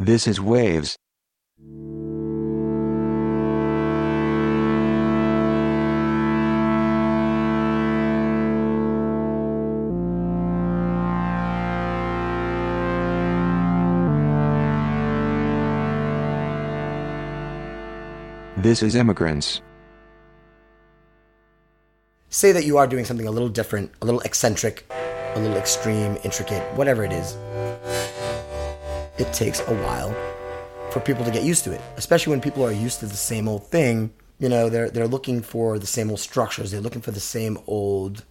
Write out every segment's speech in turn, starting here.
This is Waves. This is Immigrants. Say that you are doing something a little different, a little eccentric, a little extreme, intricate, whatever it is. It takes a while for people to get used to it, especially when people are used to the same old thing. You know, they're they're looking for the same old structures. They're looking for the same old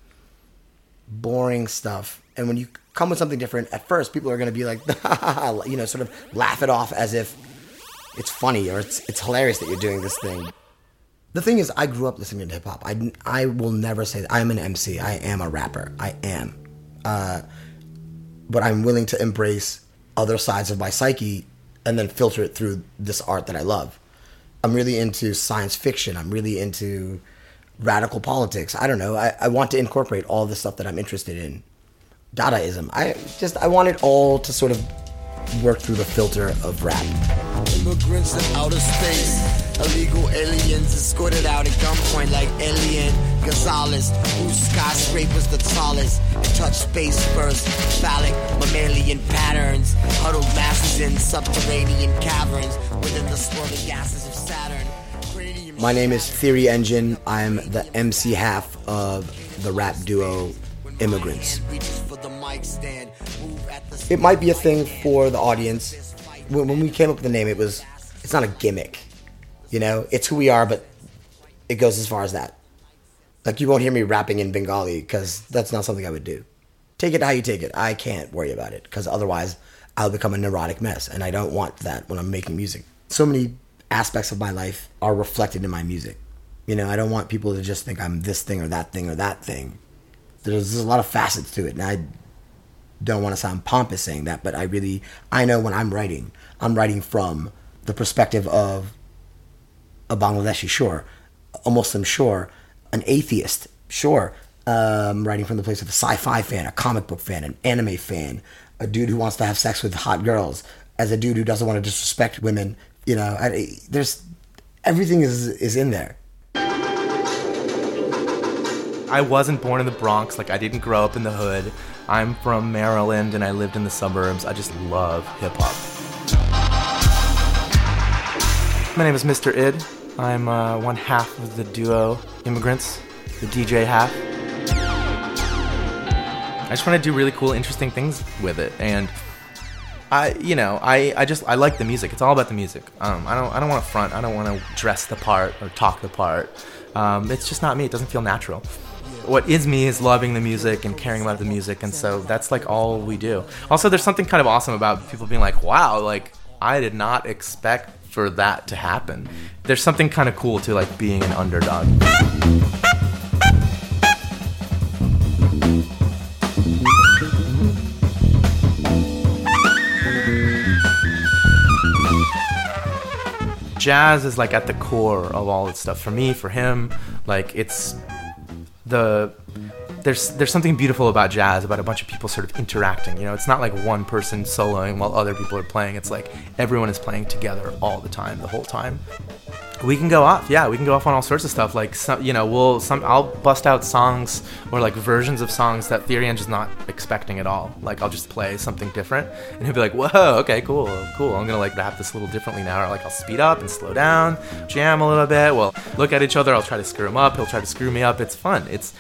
boring stuff. And when you come with something different, at first people are going to be like, you know, sort of laugh it off as if it's funny or it's it's hilarious that you're doing this thing. The thing is, I grew up listening to hip hop. I, I will never say that I'm an MC. I am a rapper. I am. Uh, but I'm willing to embrace other sides of my psyche and then filter it through this art that I love. I'm really into science fiction. I'm really into radical politics. I don't know. I, I want to incorporate all the stuff that I'm interested in. Dadaism. I just I want it all to sort of work through the filter of rap. Immigrants in outer space. Illegal aliens escorted out at gunpoint like Alien Gonzalez. Whose skyscrapers the tallest? And touch space first. Phallic mammalian patterns. Huddled masses in subterranean caverns within the swirling gases of Saturn. My name is Theory Engine. I'm the MC half of the rap duo Immigrants. reaches for the mic stand. Move at the It might be a thing for the audience. When, when we came up with the name, it was it's not a gimmick. You know, it's who we are, but it goes as far as that. Like you won't hear me rapping in Bengali because that's not something I would do. Take it how you take it. I can't worry about it because otherwise I'll become a neurotic mess, and I don't want that when I'm making music. So many aspects of my life are reflected in my music. You know, I don't want people to just think I'm this thing or that thing or that thing. There's, there's a lot of facets to it, and I don't want to sound pompous saying that, but I really I know when I'm writing, I'm writing from the perspective of a Bangladeshi, sure, a Muslim, sure, an atheist, sure, um, writing from the place of a sci-fi fan, a comic book fan, an anime fan, a dude who wants to have sex with hot girls, as a dude who doesn't want to disrespect women. You know, I, there's everything is is in there. I wasn't born in the Bronx. Like, I didn't grow up in the hood. I'm from Maryland and I lived in the suburbs. I just love hip hop. My name is Mr. Id. I'm uh, one half of the duo Immigrants, the DJ half. I just want to do really cool, interesting things with it. And I, you know, I, I just I like the music. It's all about the music. Um, I don't I don't want to front. I don't want to dress the part or talk the part. Um, it's just not me. It doesn't feel natural. What is me is loving the music and caring about the music, and so that's like all we do. Also, there's something kind of awesome about people being like, "Wow, like I did not expect for that to happen." There's something kind of cool to like being an underdog. jazz is like at the core of all this stuff for me for him like it's the there's there's something beautiful about jazz about a bunch of people sort of interacting you know? It's not like one person soloing while other people are playing. It's like everyone is playing together all the time the whole time we can go off yeah we can go off on all sorts of stuff like some you know we'll some i'll bust out songs or like versions of songs that theory Engine's not expecting at all like i'll just play something different and he'll be like whoa okay cool cool i'm gonna like rap this a little differently now or like i'll speed up and slow down jam a little bit we'll look at each other i'll try to screw him up he'll try to screw me up it's fun it's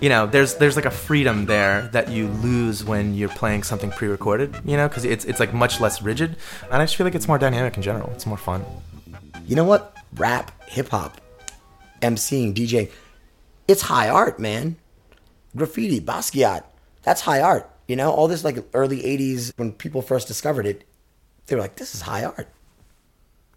you know there's there's like a freedom there that you lose when you're playing something pre-recorded you know because it's it's like much less rigid and i just feel like it's more dynamic in general it's more fun You know what? Rap, hip hop, MCing, DJ, it's high art, man. Graffiti, Basquiat, that's high art. You know, all this like early 80s when people first discovered it, they were like, this is high art.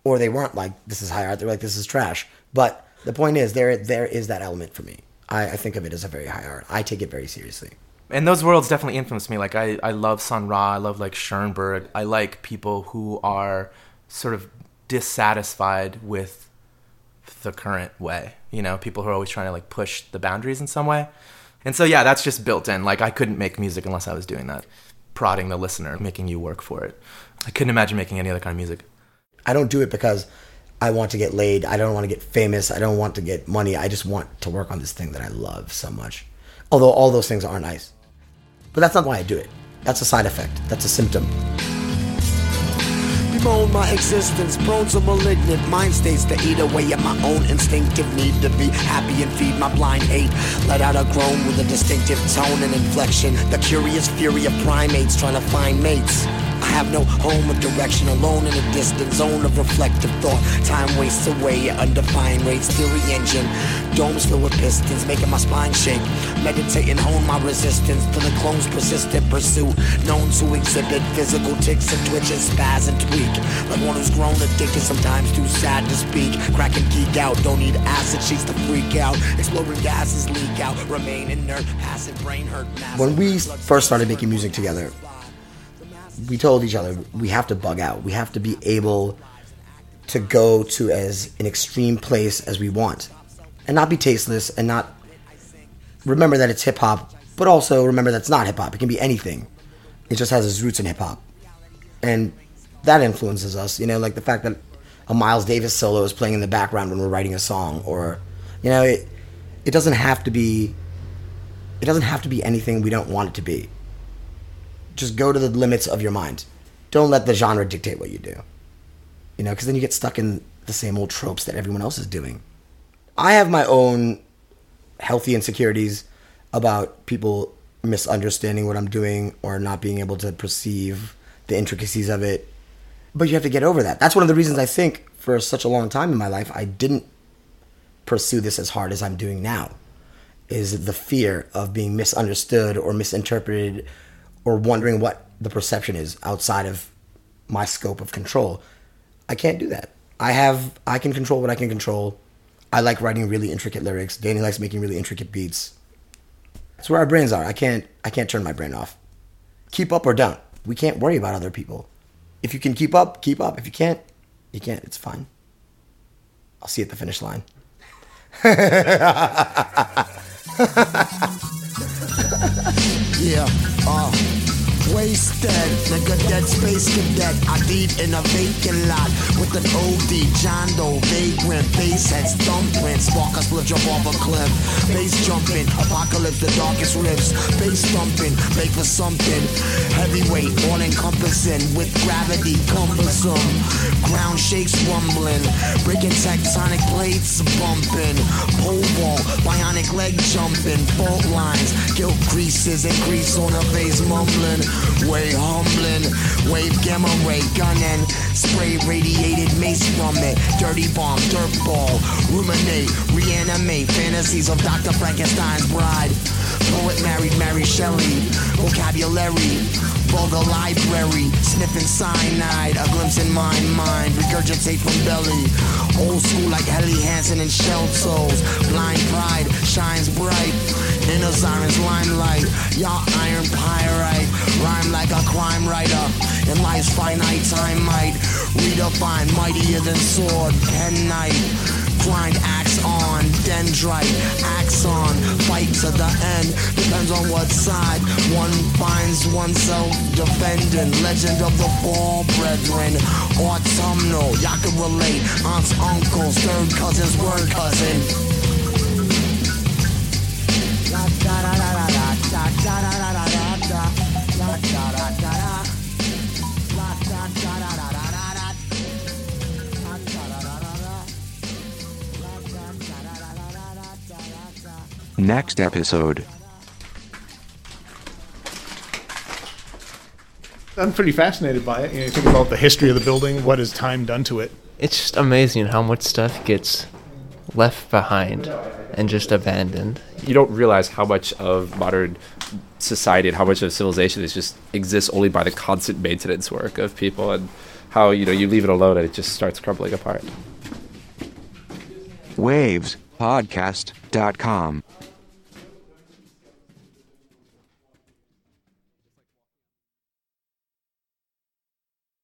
Or they weren't like, this is high art. They were like, this is trash. But the point is, there there is that element for me. I, I think of it as a very high art. I take it very seriously. and those worlds definitely influenced me. Like I, I love Sun Ra. I love like Schoenberg. I like people who are sort of dissatisfied with the current way. You know, people who are always trying to like push the boundaries in some way. And so yeah, that's just built in. Like I couldn't make music unless I was doing that. prodding the listener, making you work for it. I couldn't imagine making any other kind of music. I don't do it because I want to get laid. I don't want to get famous. I don't want to get money. I just want to work on this thing that I love so much. Although all those things are nice. But that's not why I do it. That's a side effect. That's a symptom. My existence, prone to malignant mind states that eat away at my own instinctive need to be happy and feed my blind hate. Let out a groan with a distinctive tone and inflection. The curious fury of primates trying to find mates. Have no home or direction, alone in a distant zone of reflective thought. Time wastes away at undefined rates. Theory engine, domes filled with pistons, making my spine shake. Meditate and hone my resistance to the clone's persistent pursuit. Known to exhibit physical ticks and twitches, spaz and tweak. Like one who's grown addicted, sometimes too sad to speak. Crack and geek out, don't need acid sheets to freak out. Exploding gases leak out, remain inert, passive brain hurt. massive When we first started making music together, we told each other we have to bug out. We have to be able to go to as an extreme place as we want and not be tasteless and not remember that it's hip hop, but also remember that it's not hip hop. It can be anything. It just has its roots in hip hop. And that influences us, you know, like the fact that a Miles Davis solo is playing in the background when we're writing a song or you know, it it doesn't have to be it doesn't have to be anything we don't want it to be just go to the limits of your mind. Don't let the genre dictate what you do. You know, because then you get stuck in the same old tropes that everyone else is doing. I have my own healthy insecurities about people misunderstanding what I'm doing or not being able to perceive the intricacies of it. But you have to get over that. That's one of the reasons I think for such a long time in my life I didn't pursue this as hard as I'm doing now. Is the fear of being misunderstood or misinterpreted or wondering what the perception is outside of my scope of control. I can't do that. I have I can control what I can control. I like writing really intricate lyrics. Danny likes making really intricate beats. That's where our brains are. I can't I can't turn my brain off. Keep up or don't. We can't worry about other people. If you can keep up, keep up. If you can't, you can't. It's fine. I'll see you at the finish line. Yeah, uh, wasted, nigga, dead space cadet. I deep in a vacant lot with an OD, John Doe, vagrant, bass heads, thumbprint, spark split jump off a cliff. Bass jumping, apocalypse, the darkest rifts. Bass thumping, make for something. Heavyweight, all encompassing, with gravity cumbersome. Ground shakes rumbling, breaking tectonic plates bumping. Pole vault, bionic leg jumping, fault lines, guilt creases and grease on her face mumbling. Way humbling, wave gamma ray gunning, spray radiated mace from it. Dirty bomb, dirt ball, ruminate, reanimate fantasies of Dr. Frankenstein's bride. Poet married Mary Shelley, vocabulary. Vulgar library, sniffing cyanide, a glimpse in my mind, regurgitate from belly. Old school like Ellie Hansen and Shell. Blind pride shines bright in a siren's limelight. Y'all iron pyrite, rhyme like a crime writer. In life's finite time might redefine mightier than sword, pen knife grind on, dendrite, axon, fight to the end. Depends on what side one finds oneself defending. Legend of the four brethren, autumnal, y'all can relate. Aunts, uncles, third cousins, word cousin. Next episode. I'm pretty fascinated by it. You, know, you think about the history of the building. What has time done to it? It's just amazing how much stuff gets left behind and just abandoned. you don't realize how much of modern society and how much of civilization is just exists only by the constant maintenance work of people and how you know you leave it alone and it just starts crumbling apart Wavespodcast.com.